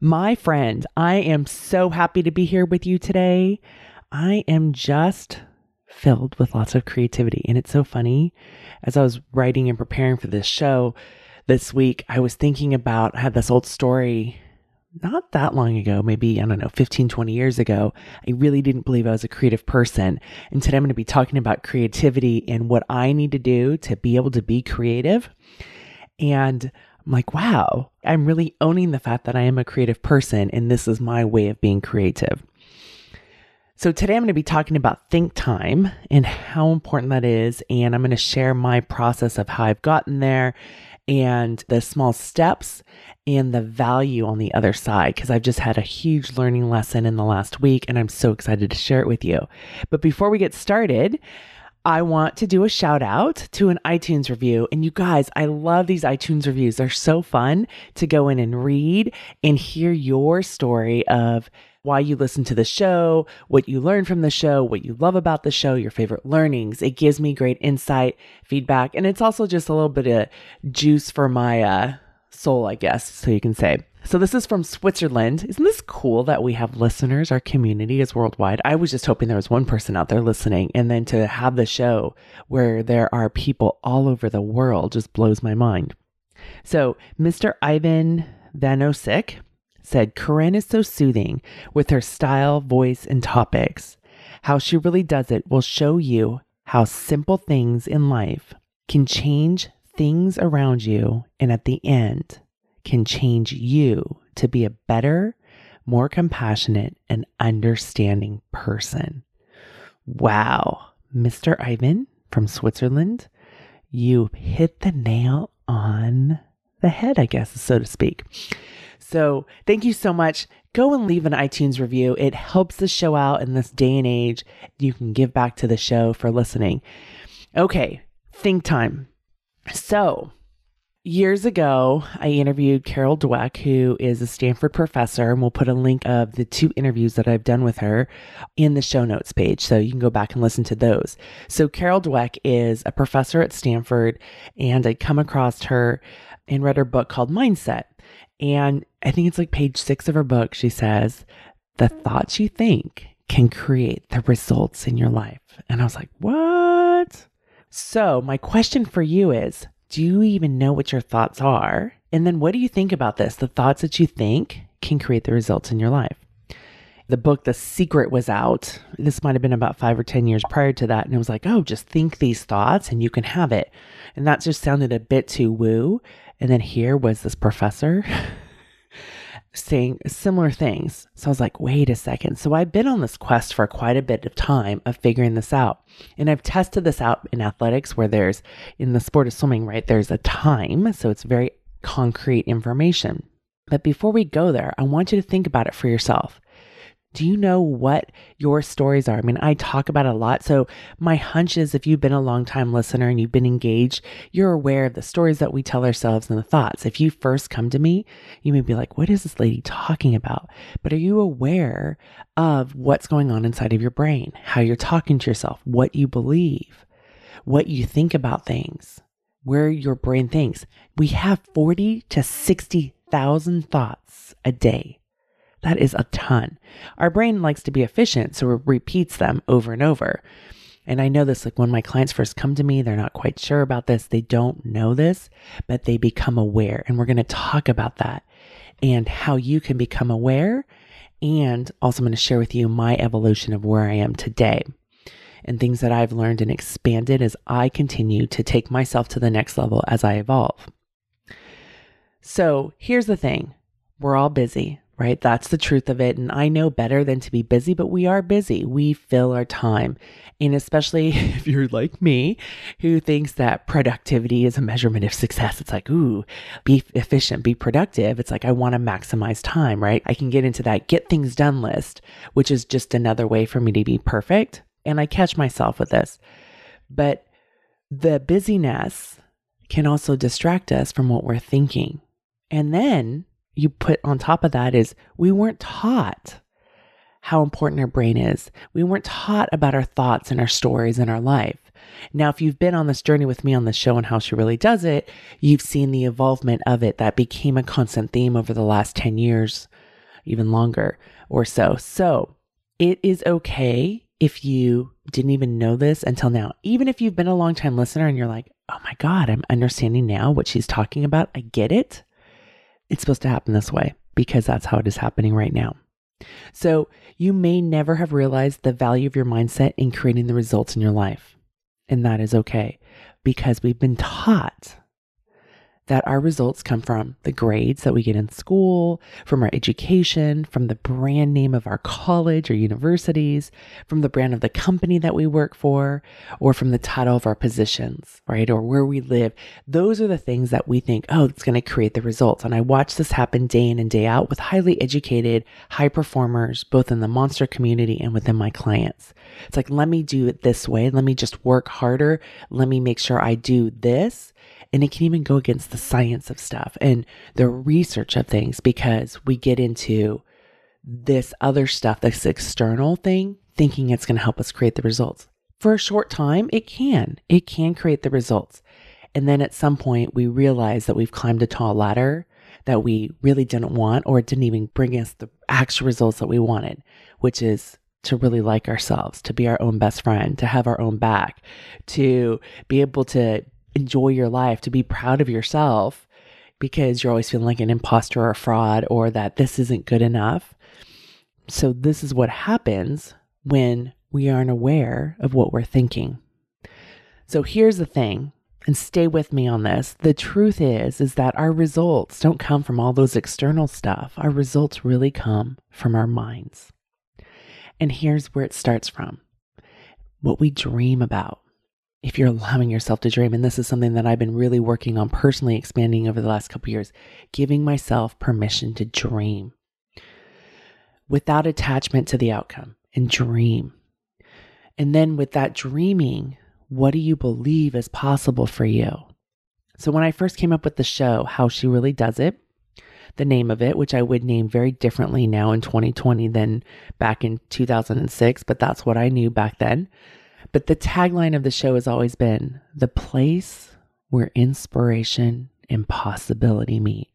My friend, I am so happy to be here with you today. I am just filled with lots of creativity, and it's so funny. As I was writing and preparing for this show this week, I was thinking about I had this old story not that long ago, maybe, I don't know, 15, 20 years ago, I really didn't believe I was a creative person. And today I'm going to be talking about creativity and what I need to do to be able to be creative. And I'm like, wow, I'm really owning the fact that I am a creative person and this is my way of being creative. So, today I'm going to be talking about think time and how important that is. And I'm going to share my process of how I've gotten there and the small steps and the value on the other side because I've just had a huge learning lesson in the last week and I'm so excited to share it with you. But before we get started, I want to do a shout out to an iTunes review. And you guys, I love these iTunes reviews. They're so fun to go in and read and hear your story of why you listen to the show, what you learn from the show, what you love about the show, your favorite learnings. It gives me great insight, feedback, and it's also just a little bit of juice for my uh, soul, I guess, so you can say. So this is from Switzerland. Isn't this cool that we have listeners? Our community is worldwide. I was just hoping there was one person out there listening, and then to have the show where there are people all over the world just blows my mind. So Mr. Ivan Vanosik said, Koren is so soothing with her style, voice, and topics. How she really does it will show you how simple things in life can change things around you, and at the end, can change you to be a better, more compassionate, and understanding person. Wow, Mr. Ivan from Switzerland, you hit the nail on the head, I guess, so to speak. So thank you so much. Go and leave an iTunes review. It helps the show out in this day and age. You can give back to the show for listening. Okay, think time. So, years ago, I interviewed Carol Dweck, who is a Stanford professor, and we'll put a link of the two interviews that I've done with her in the show notes page. So you can go back and listen to those. So, Carol Dweck is a professor at Stanford, and I'd come across her and read her book called Mindset. And I think it's like page six of her book. She says, The thoughts you think can create the results in your life. And I was like, What? So, my question for you is Do you even know what your thoughts are? And then what do you think about this? The thoughts that you think can create the results in your life. The book The Secret was out. This might have been about five or 10 years prior to that. And it was like, oh, just think these thoughts and you can have it. And that just sounded a bit too woo. And then here was this professor saying similar things. So I was like, wait a second. So I've been on this quest for quite a bit of time of figuring this out. And I've tested this out in athletics where there's, in the sport of swimming, right, there's a time. So it's very concrete information. But before we go there, I want you to think about it for yourself. Do you know what your stories are? I mean, I talk about a lot. So, my hunch is if you've been a long time listener and you've been engaged, you're aware of the stories that we tell ourselves and the thoughts. If you first come to me, you may be like, what is this lady talking about? But are you aware of what's going on inside of your brain, how you're talking to yourself, what you believe, what you think about things, where your brain thinks? We have 40 to 60,000 thoughts a day. That is a ton. Our brain likes to be efficient, so it repeats them over and over. And I know this, like when my clients first come to me, they're not quite sure about this. They don't know this, but they become aware. And we're going to talk about that and how you can become aware. And also, I'm going to share with you my evolution of where I am today and things that I've learned and expanded as I continue to take myself to the next level as I evolve. So here's the thing we're all busy right? That's the truth of it. And I know better than to be busy, but we are busy. We fill our time. And especially if you're like me, who thinks that productivity is a measurement of success, it's like, ooh, be efficient, be productive. It's like, I want to maximize time, right? I can get into that get things done list, which is just another way for me to be perfect. And I catch myself with this. But the busyness can also distract us from what we're thinking. And then you put on top of that is we weren't taught how important our brain is. We weren't taught about our thoughts and our stories in our life. Now, if you've been on this journey with me on the show and how she really does it, you've seen the evolvement of it that became a constant theme over the last 10 years, even longer or so. So it is okay if you didn't even know this until now. Even if you've been a long time listener and you're like, oh my God, I'm understanding now what she's talking about. I get it it's supposed to happen this way because that's how it is happening right now. So you may never have realized the value of your mindset in creating the results in your life. And that is okay because we've been taught that our results come from the grades that we get in school, from our education, from the brand name of our college or universities, from the brand of the company that we work for, or from the title of our positions, right? Or where we live. Those are the things that we think, oh, it's going to create the results. And I watch this happen day in and day out with highly educated, high performers, both in the monster community and within my clients. It's like, let me do it this way. Let me just work harder. Let me make sure I do this and it can even go against the science of stuff and the research of things because we get into this other stuff, this external thing, thinking it's going to help us create the results. For a short time, it can. It can create the results. And then at some point, we realize that we've climbed a tall ladder that we really didn't want, or it didn't even bring us the actual results that we wanted, which is to really like ourselves, to be our own best friend, to have our own back, to be able to enjoy your life, to be proud of yourself because you're always feeling like an imposter or a fraud or that this isn't good enough. So, this is what happens when we aren't aware of what we're thinking. So, here's the thing and stay with me on this. The truth is is that our results don't come from all those external stuff. Our results really come from our minds. And here's where it starts from. What we dream about if you're allowing yourself to dream, and this is something that I've been really working on personally expanding over the last couple years, giving myself permission to dream without attachment to the outcome and dream. And then with that dreaming, what do you believe is possible for you? So when I first came up with the show, How She Really Does It, the name of it, which I would name very differently now in 2020 than back in 2006, but that's what I knew back then. But the tagline of the show has always been the place where inspiration and possibility meet.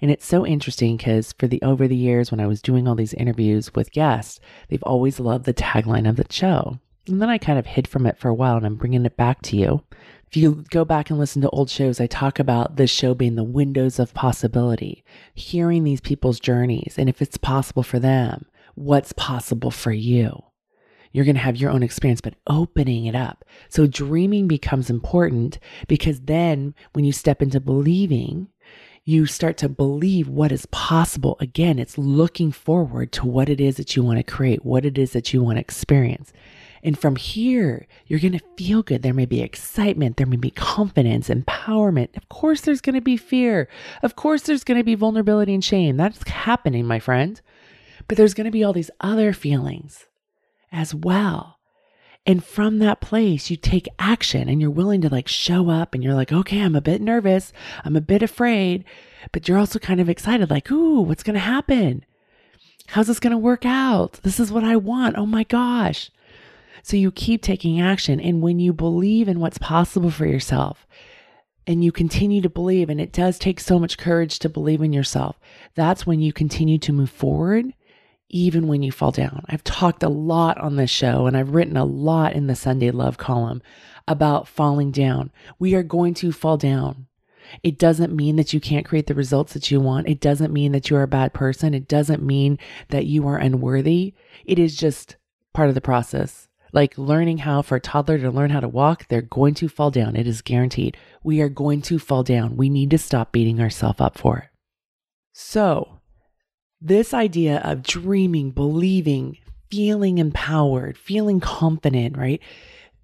And it's so interesting because for the over the years when I was doing all these interviews with guests, they've always loved the tagline of the show. And then I kind of hid from it for a while and I'm bringing it back to you. If you go back and listen to old shows, I talk about this show being the windows of possibility, hearing these people's journeys and if it's possible for them, what's possible for you you're going to have your own experience, but opening it up. So dreaming becomes important because then when you step into believing, you start to believe what is possible. Again, it's looking forward to what it is that you want to create, what it is that you want to experience. And from here, you're going to feel good. There may be excitement. There may be confidence, empowerment. Of course, there's going to be fear. Of course, there's going to be vulnerability and shame. That's happening, my friend. But there's going to be all these other feelings as well. And from that place, you take action and you're willing to like show up and you're like, okay, I'm a bit nervous. I'm a bit afraid, but you're also kind of excited, like, ooh, what's going to happen? How's this going to work out? This is what I want. Oh my gosh. So you keep taking action. And when you believe in what's possible for yourself and you continue to believe, and it does take so much courage to believe in yourself, that's when you continue to move forward even when you fall down. I've talked a lot on this show and I've written a lot in the Sunday Love column about falling down. We are going to fall down. It doesn't mean that you can't create the results that you want. It doesn't mean that you're a bad person. It doesn't mean that you are unworthy. It is just part of the process. Like learning how for a toddler to learn how to walk, they're going to fall down. It is guaranteed. We are going to fall down. We need to stop beating ourselves up for it. So, This idea of dreaming, believing, feeling empowered, feeling confident, right?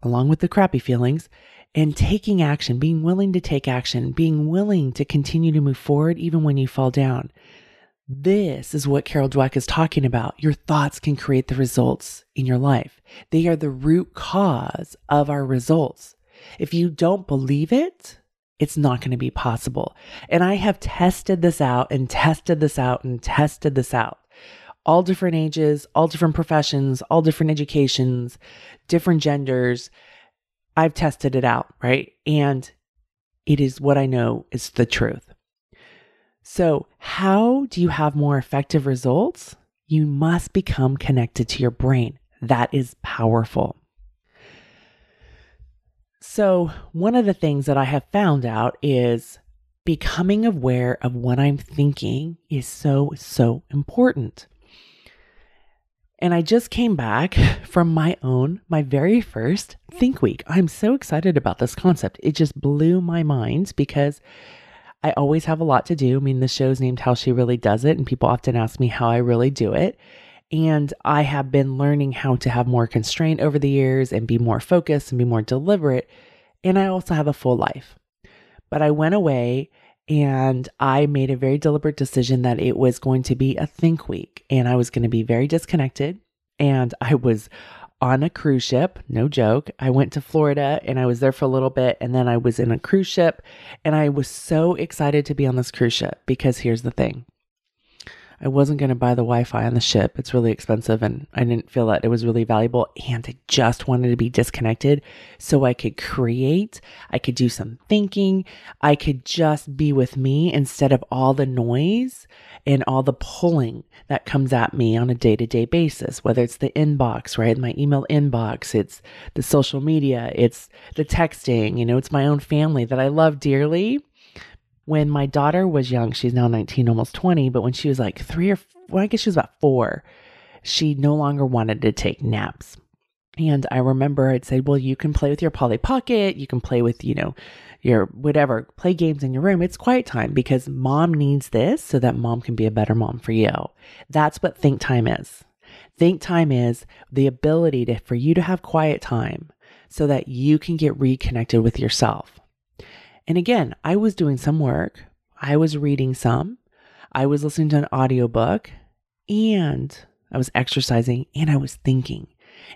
Along with the crappy feelings and taking action, being willing to take action, being willing to continue to move forward even when you fall down. This is what Carol Dweck is talking about. Your thoughts can create the results in your life. They are the root cause of our results. If you don't believe it, it's not going to be possible. And I have tested this out and tested this out and tested this out. All different ages, all different professions, all different educations, different genders. I've tested it out, right? And it is what I know is the truth. So, how do you have more effective results? You must become connected to your brain. That is powerful. So, one of the things that I have found out is becoming aware of what I'm thinking is so, so important. And I just came back from my own, my very first Think Week. I'm so excited about this concept. It just blew my mind because I always have a lot to do. I mean, the show's named How She Really Does It, and people often ask me how I really do it. And I have been learning how to have more constraint over the years and be more focused and be more deliberate. And I also have a full life. But I went away and I made a very deliberate decision that it was going to be a think week and I was going to be very disconnected. And I was on a cruise ship, no joke. I went to Florida and I was there for a little bit and then I was in a cruise ship and I was so excited to be on this cruise ship because here's the thing. I wasn't going to buy the Wi Fi on the ship. It's really expensive and I didn't feel that it was really valuable. And I just wanted to be disconnected so I could create, I could do some thinking, I could just be with me instead of all the noise and all the pulling that comes at me on a day to day basis, whether it's the inbox, right? My email inbox, it's the social media, it's the texting, you know, it's my own family that I love dearly when my daughter was young, she's now 19, almost 20, but when she was like three or, well, I guess she was about four, she no longer wanted to take naps. And I remember I'd say, well, you can play with your Polly Pocket, you can play with, you know, your whatever, play games in your room. It's quiet time because mom needs this so that mom can be a better mom for you. That's what think time is. Think time is the ability to, for you to have quiet time so that you can get reconnected with yourself. And again, I was doing some work, I was reading some, I was listening to an audiobook, and I was exercising and I was thinking.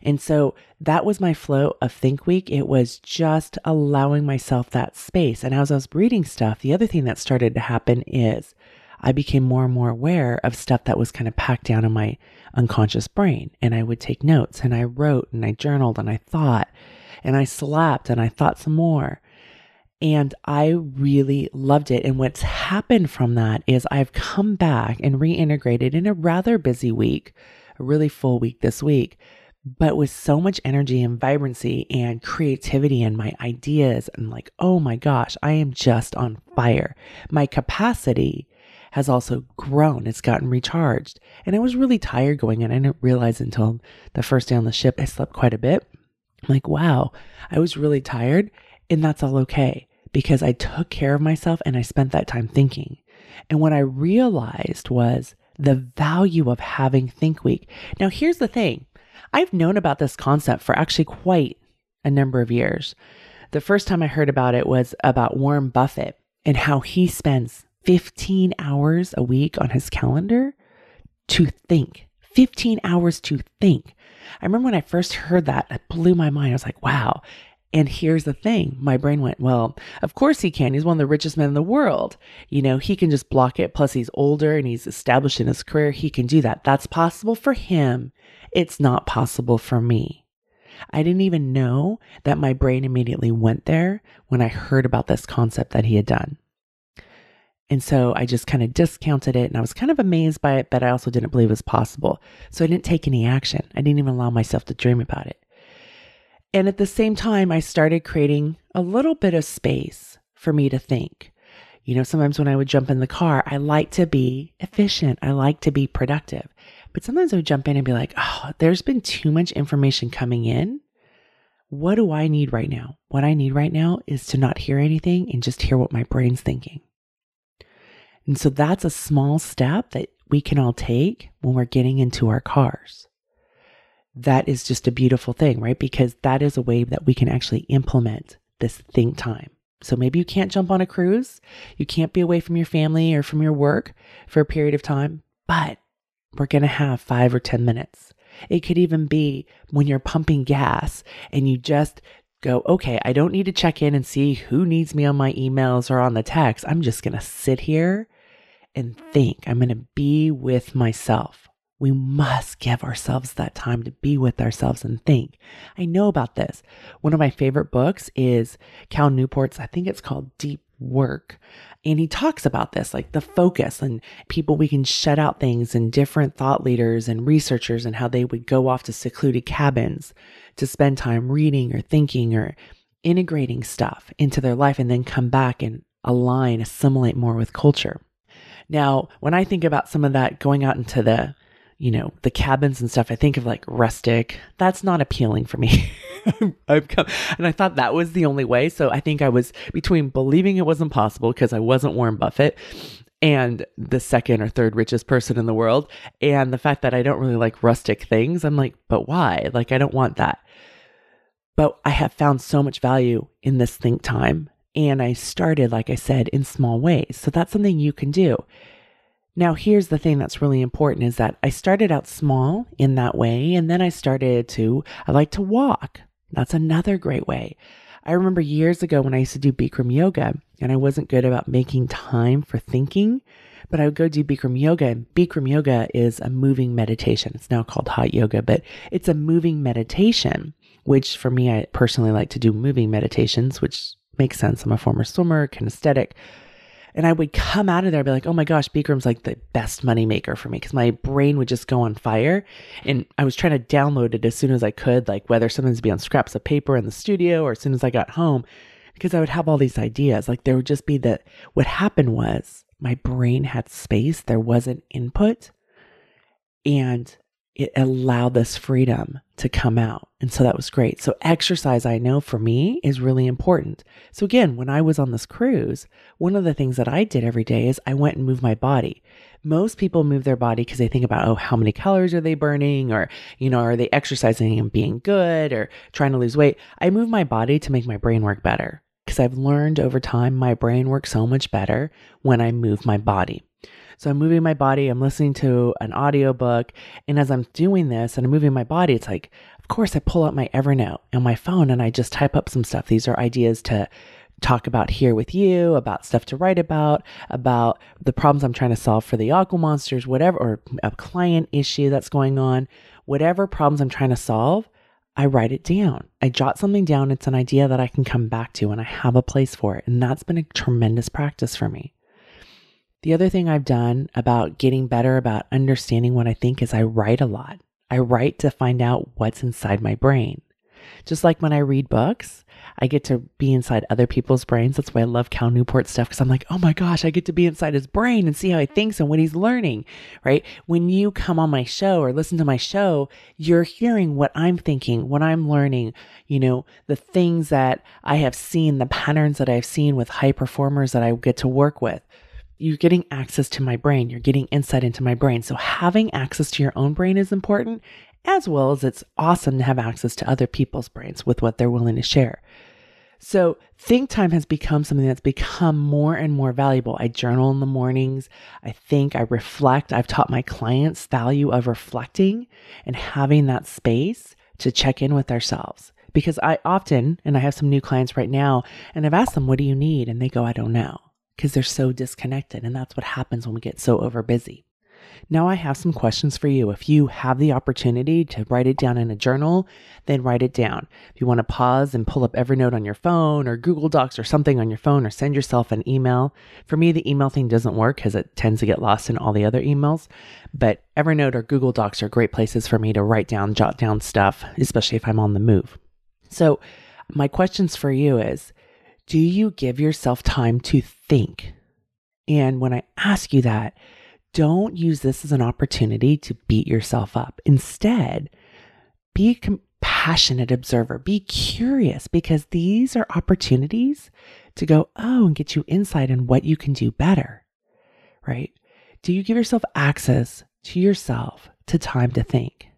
And so that was my flow of Think Week. It was just allowing myself that space. And as I was reading stuff, the other thing that started to happen is I became more and more aware of stuff that was kind of packed down in my unconscious brain. And I would take notes and I wrote and I journaled and I thought and I slept and I thought some more. And I really loved it. And what's happened from that is I've come back and reintegrated in a rather busy week, a really full week this week, but with so much energy and vibrancy and creativity and my ideas. And like, oh my gosh, I am just on fire. My capacity has also grown. It's gotten recharged. And I was really tired going in. I didn't realize until the first day on the ship, I slept quite a bit. I'm like, wow, I was really tired and that's all okay because I took care of myself and I spent that time thinking. And what I realized was the value of having Think Week. Now, here's the thing I've known about this concept for actually quite a number of years. The first time I heard about it was about Warren Buffett and how he spends 15 hours a week on his calendar to think. 15 hours to think. I remember when I first heard that, it blew my mind. I was like, wow. And here's the thing my brain went, well, of course he can. He's one of the richest men in the world. You know, he can just block it. Plus, he's older and he's established in his career. He can do that. That's possible for him. It's not possible for me. I didn't even know that my brain immediately went there when I heard about this concept that he had done. And so I just kind of discounted it and I was kind of amazed by it, but I also didn't believe it was possible. So I didn't take any action. I didn't even allow myself to dream about it. And at the same time, I started creating a little bit of space for me to think. You know, sometimes when I would jump in the car, I like to be efficient. I like to be productive. But sometimes I would jump in and be like, oh, there's been too much information coming in. What do I need right now? What I need right now is to not hear anything and just hear what my brain's thinking. And so that's a small step that we can all take when we're getting into our cars. That is just a beautiful thing, right? Because that is a way that we can actually implement this think time. So maybe you can't jump on a cruise, you can't be away from your family or from your work for a period of time, but we're going to have five or 10 minutes. It could even be when you're pumping gas and you just go, okay, I don't need to check in and see who needs me on my emails or on the text. I'm just going to sit here and think. I'm going to be with myself. We must give ourselves that time to be with ourselves and think. I know about this. One of my favorite books is Cal Newport's, I think it's called Deep Work. And he talks about this, like the focus and people we can shut out things and different thought leaders and researchers and how they would go off to secluded cabins to spend time reading or thinking or integrating stuff into their life and then come back and align, assimilate more with culture. Now, when I think about some of that going out into the, you know, the cabins and stuff, I think of like rustic. That's not appealing for me. I've come, and I thought that was the only way. So I think I was between believing it wasn't possible because I wasn't Warren Buffett and the second or third richest person in the world. And the fact that I don't really like rustic things, I'm like, but why? Like, I don't want that. But I have found so much value in this think time and I started, like I said, in small ways. So that's something you can do. Now, here's the thing that's really important is that I started out small in that way. And then I started to, I like to walk. That's another great way. I remember years ago when I used to do Bikram yoga and I wasn't good about making time for thinking, but I would go do Bikram yoga and Bikram yoga is a moving meditation. It's now called hot yoga, but it's a moving meditation, which for me, I personally like to do moving meditations, which makes sense. I'm a former swimmer, kinesthetic. And I would come out of there and be like, oh my gosh, Bikram's like the best money maker for me because my brain would just go on fire. And I was trying to download it as soon as I could, like whether something's be on scraps of paper in the studio or as soon as I got home, because I would have all these ideas. Like there would just be that what happened was my brain had space, there wasn't input. And it allowed this freedom to come out. And so that was great. So, exercise, I know for me, is really important. So, again, when I was on this cruise, one of the things that I did every day is I went and moved my body. Most people move their body because they think about, oh, how many calories are they burning? Or, you know, are they exercising and being good or trying to lose weight? I move my body to make my brain work better because I've learned over time my brain works so much better when I move my body. So I'm moving my body, I'm listening to an audiobook, and as I'm doing this and I'm moving my body, it's like, of course, I pull out my Evernote on my phone and I just type up some stuff. These are ideas to talk about here with you, about stuff to write about, about the problems I'm trying to solve for the aqua monsters, whatever, or a client issue that's going on, whatever problems I'm trying to solve. I write it down. I jot something down. It's an idea that I can come back to and I have a place for it. And that's been a tremendous practice for me. The other thing I've done about getting better about understanding what I think is I write a lot. I write to find out what's inside my brain. Just like when I read books, I get to be inside other people's brains. That's why I love Cal Newport stuff because I'm like, oh my gosh, I get to be inside his brain and see how he thinks and what he's learning, right? When you come on my show or listen to my show, you're hearing what I'm thinking, what I'm learning, you know, the things that I have seen, the patterns that I've seen with high performers that I get to work with you're getting access to my brain. You're getting insight into my brain. So having access to your own brain is important, as well as it's awesome to have access to other people's brains with what they're willing to share. So think time has become something that's become more and more valuable. I journal in the mornings. I think, I reflect. I've taught my clients the value of reflecting and having that space to check in with ourselves. Because I often, and I have some new clients right now, and I've asked them, what do you need? And they go, I don't know because they're so disconnected. And that's what happens when we get so over busy. Now, I have some questions for you. If you have the opportunity to write it down in a journal, then write it down. If you want to pause and pull up Evernote on your phone or Google Docs or something on your phone or send yourself an email. For me, the email thing doesn't work because it tends to get lost in all the other emails. But Evernote or Google Docs are great places for me to write down, jot down stuff, especially if I'm on the move. So, my questions for you is do you give yourself time to think? And when I ask you that, don't use this as an opportunity to beat yourself up. Instead, be a compassionate observer, be curious because these are opportunities to go, oh, and get you insight on what you can do better. right? Do you give yourself access to yourself to time to think?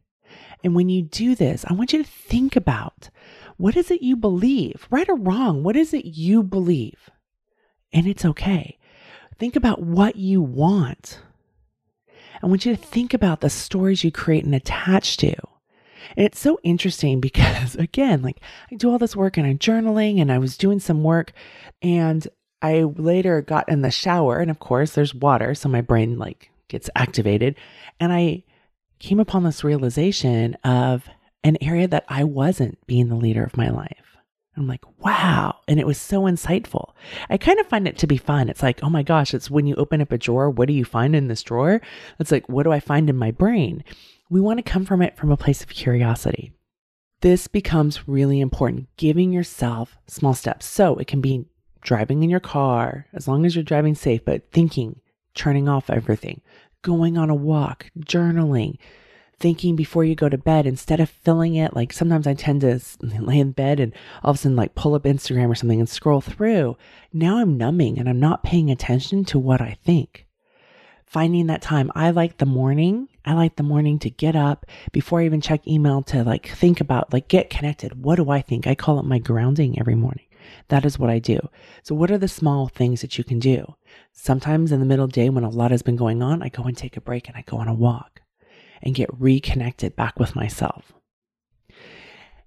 And when you do this, I want you to think about what is it you believe, right or wrong? What is it you believe? And it's okay. Think about what you want. I want you to think about the stories you create and attach to. And it's so interesting because, again, like I do all this work and I'm journaling and I was doing some work and I later got in the shower and of course there's water. So my brain like gets activated. And I came upon this realization of an area that I wasn't being the leader of my life. I'm like, wow. And it was so insightful. I kind of find it to be fun. It's like, oh my gosh, it's when you open up a drawer, what do you find in this drawer? It's like, what do I find in my brain? We want to come from it from a place of curiosity. This becomes really important, giving yourself small steps. So it can be driving in your car, as long as you're driving safe, but thinking, turning off everything, going on a walk, journaling, thinking before you go to bed instead of filling it. Like sometimes I tend to lay in bed and all of a sudden like pull up Instagram or something and scroll through. Now I'm numbing and I'm not paying attention to what I think. Finding that time. I like the morning. I like the morning to get up before I even check email to like think about, like get connected. What do I think? I call it my grounding every morning. That is what I do. So, what are the small things that you can do? Sometimes in the middle of the day when a lot has been going on, I go and take a break and I go on a walk and get reconnected back with myself.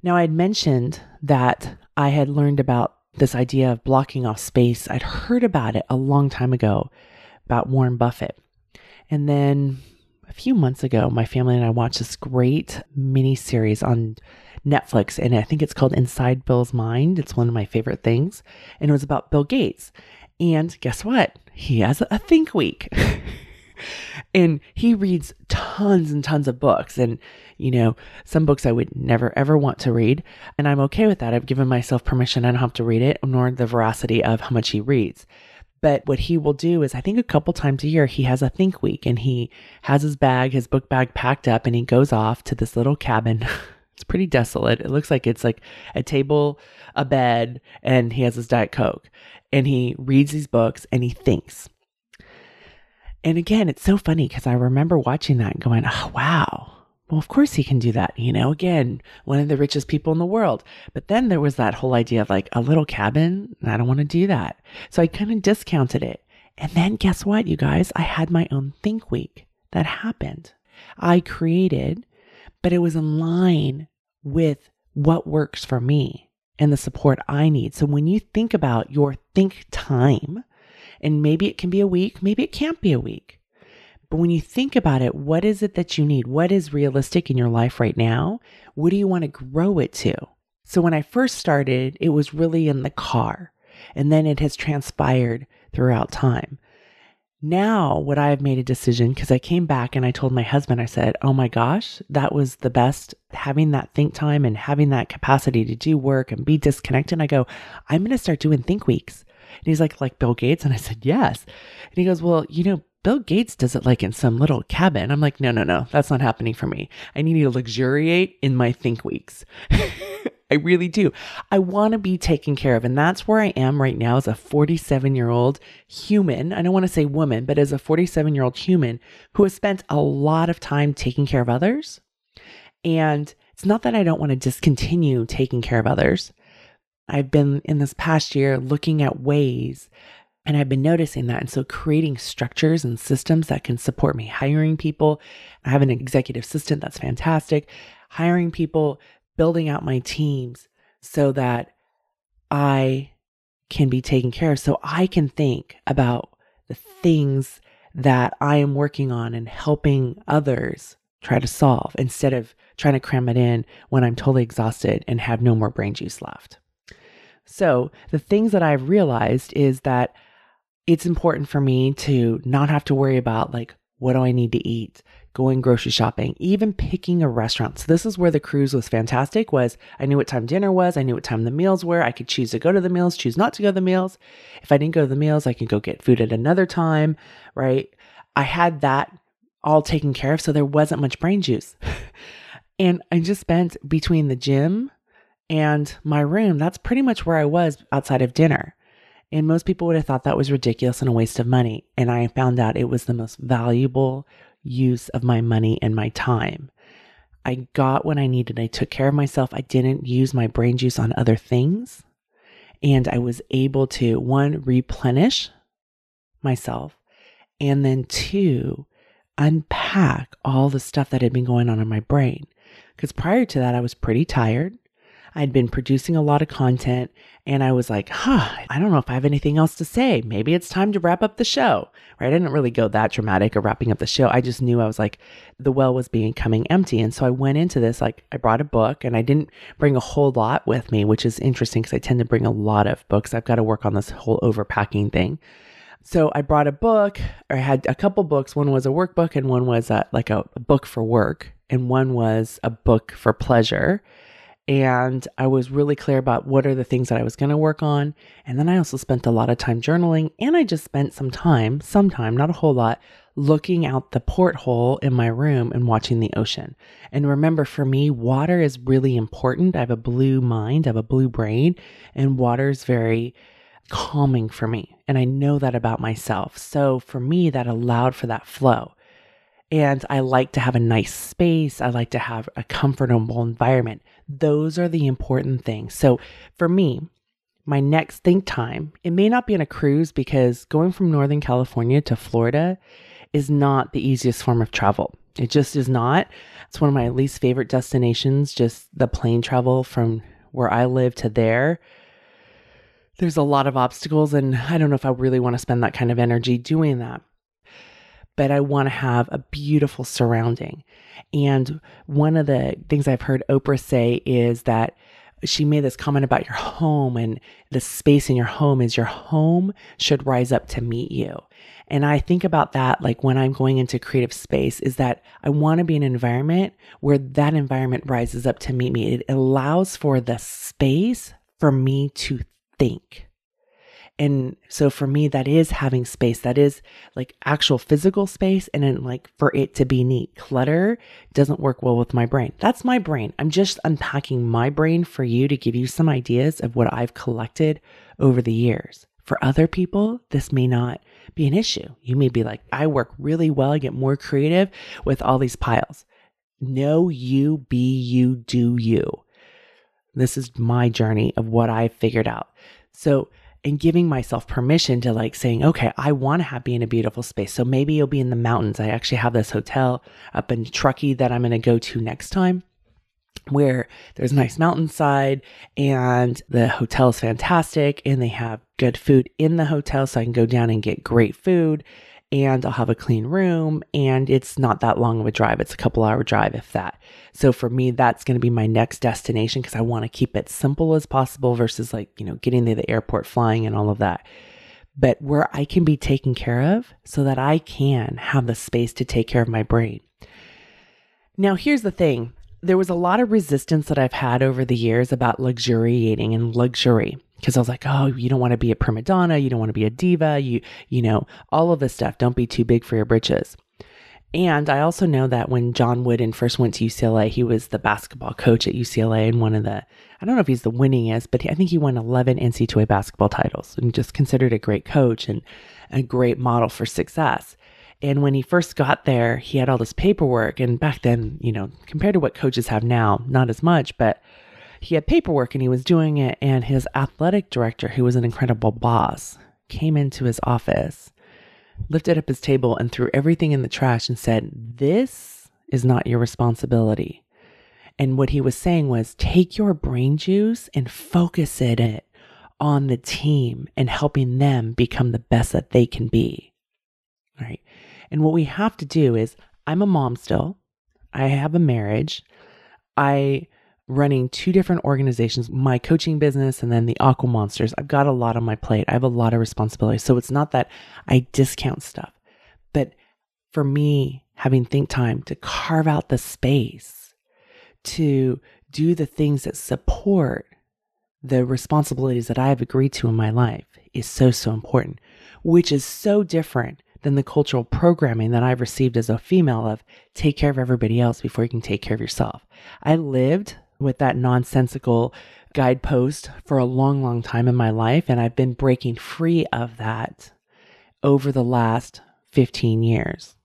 Now, I had mentioned that I had learned about this idea of blocking off space. I'd heard about it a long time ago about Warren Buffett. And then a few months ago, my family and I watched this great mini series on Netflix, and I think it's called Inside Bill's Mind. It's one of my favorite things. And it was about Bill Gates. And guess what? He has a think week. and he reads tons and tons of books and you know some books i would never ever want to read and i'm okay with that i've given myself permission i don't have to read it nor the veracity of how much he reads but what he will do is i think a couple times a year he has a think week and he has his bag his book bag packed up and he goes off to this little cabin it's pretty desolate it looks like it's like a table a bed and he has his diet coke and he reads these books and he thinks and again, it's so funny because I remember watching that and going, oh, wow. Well, of course he can do that. You know, again, one of the richest people in the world. But then there was that whole idea of like a little cabin. I don't want to do that. So I kind of discounted it. And then guess what, you guys? I had my own think week that happened. I created, but it was in line with what works for me and the support I need. So when you think about your think time, and maybe it can be a week, maybe it can't be a week. But when you think about it, what is it that you need? What is realistic in your life right now? What do you want to grow it to? So when I first started, it was really in the car, and then it has transpired throughout time. Now, what I have made a decision because I came back and I told my husband, I said, Oh my gosh, that was the best having that think time and having that capacity to do work and be disconnected. I go, I'm going to start doing think weeks. And he's like, like Bill Gates? And I said, yes. And he goes, well, you know, Bill Gates does it like in some little cabin. I'm like, no, no, no, that's not happening for me. I need to luxuriate in my think weeks. I really do. I want to be taken care of. And that's where I am right now as a 47 year old human. I don't want to say woman, but as a 47 year old human who has spent a lot of time taking care of others. And it's not that I don't want to discontinue taking care of others. I've been in this past year looking at ways and I've been noticing that. And so creating structures and systems that can support me, hiring people. I have an executive assistant that's fantastic. Hiring people, building out my teams so that I can be taken care of. So I can think about the things that I am working on and helping others try to solve instead of trying to cram it in when I'm totally exhausted and have no more brain juice left. So, the things that I've realized is that it's important for me to not have to worry about like, what do I need to eat? Going grocery shopping, even picking a restaurant. So this is where the cruise was fantastic was I knew what time dinner was, I knew what time the meals were. I could choose to go to the meals, choose not to go to the meals. If I didn't go to the meals, I could go get food at another time, right? I had that all taken care of, so there wasn't much brain juice. and I just spent between the gym and my room, that's pretty much where I was outside of dinner. And most people would have thought that was ridiculous and a waste of money. And I found out it was the most valuable use of my money and my time. I got what I needed. I took care of myself. I didn't use my brain juice on other things. And I was able to, one, replenish myself, and then two, unpack all the stuff that had been going on in my brain. Because prior to that, I was pretty tired. I'd been producing a lot of content and I was like, huh, I don't know if I have anything else to say. Maybe it's time to wrap up the show, right? I didn't really go that dramatic of wrapping up the show. I just knew I was like, the well was becoming empty. And so I went into this, like, I brought a book and I didn't bring a whole lot with me, which is interesting because I tend to bring a lot of books. I've got to work on this whole overpacking thing. So I brought a book, or I had a couple books. One was a workbook, and one was a, like a, a book for work, and one was a book for pleasure and I was really clear about what are the things that I was going to work on. And then I also spent a lot of time journaling and I just spent some time, some time, not a whole lot, looking out the porthole in my room and watching the ocean. And remember, for me, water is really important. I have a blue mind, I have a blue brain, and water is very calming for me. And I know that about myself. So for me, that allowed for that flow. And I like to have a nice space. I like to have a comfortable environment. Those are the important things. So for me, my next think time, it may not be on a cruise because going from Northern California to Florida is not the easiest form of travel. It just is not. It's one of my least favorite destinations, just the plane travel from where I live to there. There's a lot of obstacles, and I don't know if I really want to spend that kind of energy doing that but I want to have a beautiful surrounding. And one of the things I've heard Oprah say is that she made this comment about your home and the space in your home is your home should rise up to meet you. And I think about that like when I'm going into creative space is that I want to be in an environment where that environment rises up to meet me. It allows for the space for me to think. And so for me, that is having space. That is like actual physical space. And then like for it to be neat. Clutter doesn't work well with my brain. That's my brain. I'm just unpacking my brain for you to give you some ideas of what I've collected over the years. For other people, this may not be an issue. You may be like, I work really well. I get more creative with all these piles. Know you, be you, do you. This is my journey of what I've figured out. So and giving myself permission to like saying, okay, I want to be in a beautiful space. So maybe you'll be in the mountains. I actually have this hotel up in Truckee that I'm going to go to next time where there's a nice mountainside and the hotel is fantastic and they have good food in the hotel so I can go down and get great food and I'll have a clean room and it's not that long of a drive. It's a couple hour drive if that. So for me that's going to be my next destination because I want to keep it simple as possible versus like, you know, getting to the airport, flying and all of that. But where I can be taken care of so that I can have the space to take care of my brain. Now here's the thing. There was a lot of resistance that I've had over the years about luxuriating and luxury because I was like, oh, you don't want to be a prima donna, you don't want to be a diva, you you know, all of this stuff. Don't be too big for your britches. And I also know that when John Wooden first went to UCLA, he was the basketball coach at UCLA and one of the, I don't know if he's the winningest, but I think he won 11 NCAA basketball titles and just considered a great coach and a great model for success. And when he first got there, he had all this paperwork. And back then, you know, compared to what coaches have now, not as much, but he had paperwork and he was doing it. And his athletic director, who was an incredible boss, came into his office, lifted up his table, and threw everything in the trash and said, This is not your responsibility. And what he was saying was, take your brain juice and focus it on the team and helping them become the best that they can be. Right. And what we have to do is, I'm a mom still. I have a marriage. I running two different organizations, my coaching business and then the Aqua Monsters. I've got a lot on my plate. I have a lot of responsibility. So it's not that I discount stuff, but for me, having think time to carve out the space to do the things that support the responsibilities that I have agreed to in my life is so, so important, which is so different than the cultural programming that I've received as a female of take care of everybody else before you can take care of yourself. I lived with that nonsensical guidepost for a long, long time in my life. And I've been breaking free of that over the last 15 years.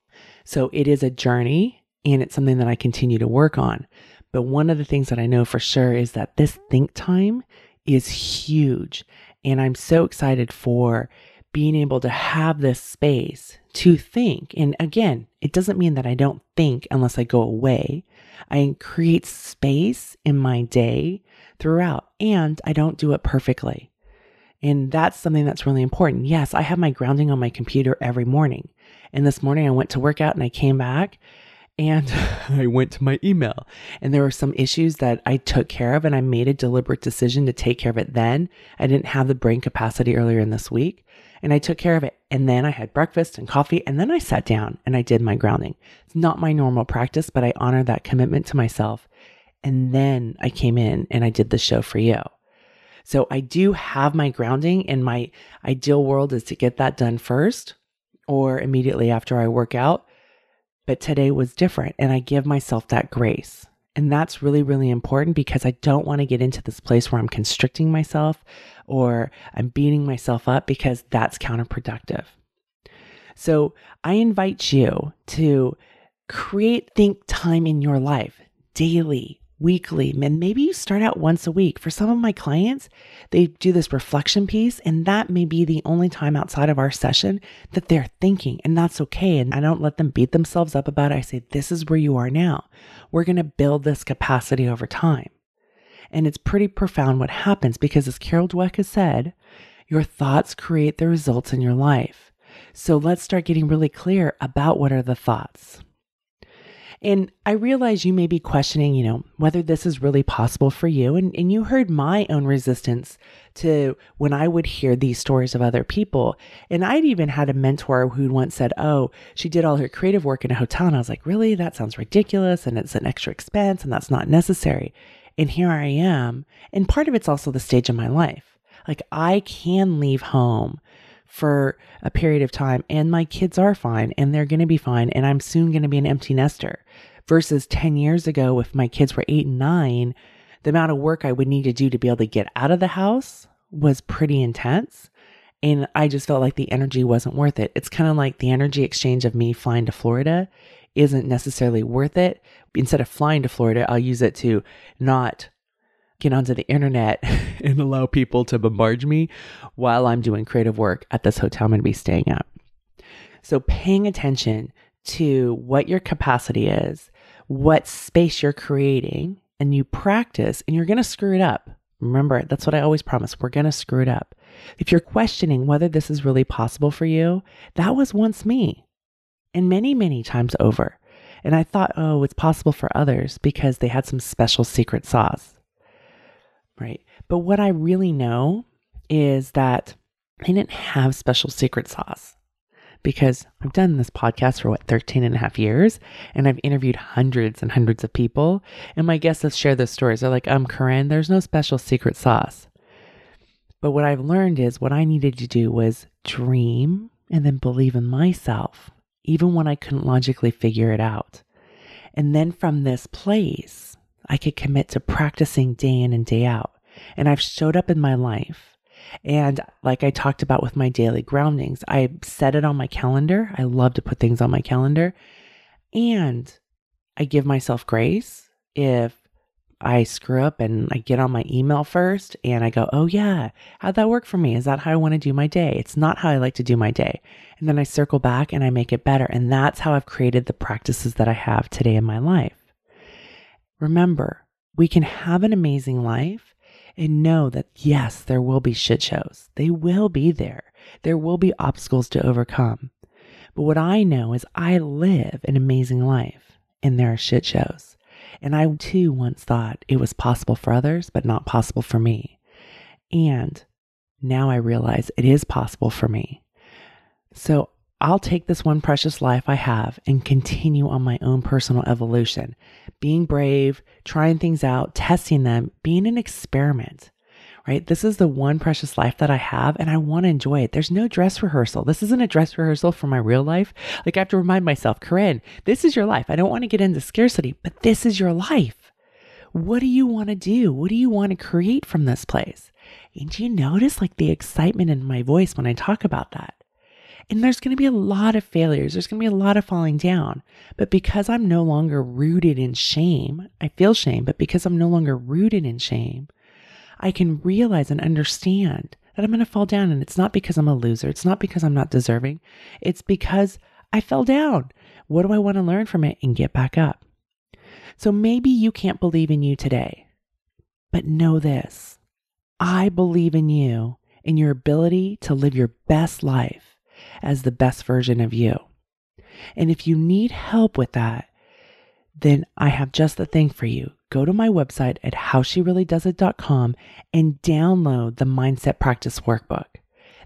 So it is a journey and it's something that I continue to work on. But one of the things that I know for sure is that this think time is huge. And I'm so excited for being able to have this space to think. And again, it doesn't mean that I don't think unless I go away. I create space in my day throughout, and I don't do it perfectly. And that's something that's really important. Yes, I have my grounding on my computer every morning. And this morning I went to work out and I came back and I went to my email. And there were some issues that I took care of, and I made a deliberate decision to take care of it then. I didn't have the brain capacity earlier in this week, and I took care of it. And then I had breakfast and coffee, and then I sat down and I did my grounding. It's not my normal practice, but I honor that commitment to myself. And then I came in and I did the show for you. So I do have my grounding, and my ideal world is to get that done first or immediately after I work out but today was different and I give myself that grace. And that's really, really important because I don't want to get into this place where I'm constricting myself or I'm beating myself up because that's counterproductive. So I invite you to create think time in your life daily, weekly, and maybe you start out once a week. For some of my clients, they do this reflection piece, and that may be the only time outside of our session that they're thinking, and that's okay. And I don't let them beat themselves up about it. I say, This is where you are now. We're going to build this capacity over time. And it's pretty profound what happens because, as Carol Dweck has said, your thoughts create the results in your life. So let's start getting really clear about what are the thoughts. And I realize you may be questioning, you know, whether this is really possible for you. And, and you heard my own resistance to when I would hear these stories of other people. And I'd even had a mentor who once said, Oh, she did all her creative work in a hotel. And I was like, Really? That sounds ridiculous. And it's an extra expense and that's not necessary. And here I am. And part of it's also the stage of my life. Like I can leave home for a period of time and my kids are fine and they're going to be fine and I'm soon going to be an empty nester versus 10 years ago if my kids were 8 and 9 the amount of work I would need to do to be able to get out of the house was pretty intense and I just felt like the energy wasn't worth it. It's kind of like the energy exchange of me flying to Florida isn't necessarily worth it. Instead of flying to Florida, I'll use it to not get onto the internet and allow people to bombard me while I'm doing creative work at this hotel I'm going to be staying at. So, paying attention to what your capacity is, what space you're creating, and you practice, and you're going to screw it up. Remember, that's what I always promise. We're going to screw it up. If you're questioning whether this is really possible for you, that was once me and many, many times over. And I thought, oh, it's possible for others because they had some special secret sauce right? But what I really know is that I didn't have special secret sauce because I've done this podcast for what, 13 and a half years, and I've interviewed hundreds and hundreds of people. And my guests have shared those stories. They're like, um, Koren, there's no special secret sauce. But what I've learned is what I needed to do was dream and then believe in myself, even when I couldn't logically figure it out. And then from this place, I could commit to practicing day in and day out. And I've showed up in my life. And like I talked about with my daily groundings, I set it on my calendar. I love to put things on my calendar. And I give myself grace if I screw up and I get on my email first and I go, oh, yeah, how'd that work for me? Is that how I want to do my day? It's not how I like to do my day. And then I circle back and I make it better. And that's how I've created the practices that I have today in my life. Remember, we can have an amazing life and know that yes, there will be shit shows. They will be there. There will be obstacles to overcome. But what I know is I live an amazing life and there are shit shows. And I too once thought it was possible for others, but not possible for me. And now I realize it is possible for me. So I'll take this one precious life I have and continue on my own personal evolution, being brave, trying things out, testing them, being an experiment, right? This is the one precious life that I have and I want to enjoy it. There's no dress rehearsal. This isn't a dress rehearsal for my real life. Like I have to remind myself, Koren, this is your life. I don't want to get into scarcity, but this is your life. What do you want to do? What do you want to create from this place? And do you notice like the excitement in my voice when I talk about that? And there's going to be a lot of failures. There's going to be a lot of falling down. But because I'm no longer rooted in shame, I feel shame, but because I'm no longer rooted in shame, I can realize and understand that I'm going to fall down. And it's not because I'm a loser. It's not because I'm not deserving. It's because I fell down. What do I want to learn from it and get back up? So maybe you can't believe in you today, but know this I believe in you and your ability to live your best life as the best version of you. And if you need help with that, then I have just the thing for you. Go to my website at howshereallydoesit.com and download the Mindset Practice Workbook.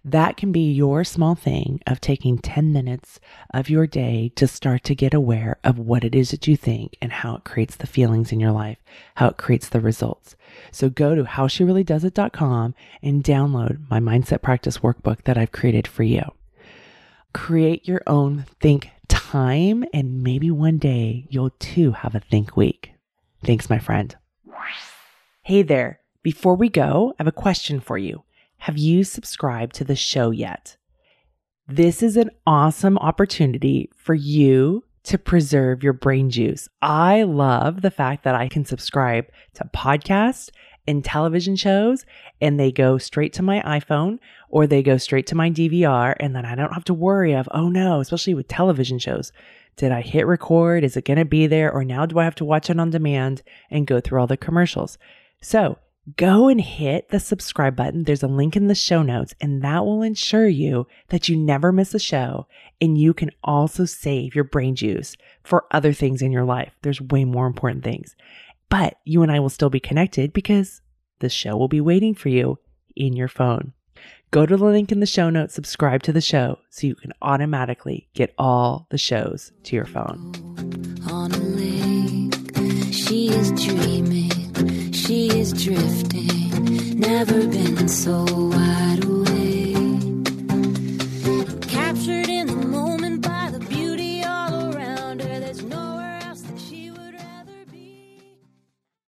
That can be your small thing of taking 10 minutes of your day to start to get aware of what it is that you think and how it creates the feelings in your life, how it creates the results. So go to howshereallydoesit.com and download my mindset practice workbook that I've created for you. Create your own think time, and maybe one day you'll too have a think week. Thanks, my friend. Hey there. Before we go, I have a question for you. Have you subscribed to the show yet? This is an awesome opportunity for you to preserve your brain juice. I love the fact that I can subscribe to podcasts and television shows and they go straight to my iPhone or they go straight to my DVR and then I don't have to worry of, oh no, especially with television shows. Did I hit record? Is it going to be there? Or now do I have to watch it on demand and go through all the commercials? So go and hit the subscribe button. There's a link in the show notes, and that will ensure you that you never miss a show. And you can also save your brain juice for other things in your life. There's way more important things but you and I will still be connected because the show will be waiting for you in your phone. Go to the link in the show notes, subscribe to the show so you can automatically get all the shows to your phone. On a lake, she is dreaming, she is drifting, never been so wide awake.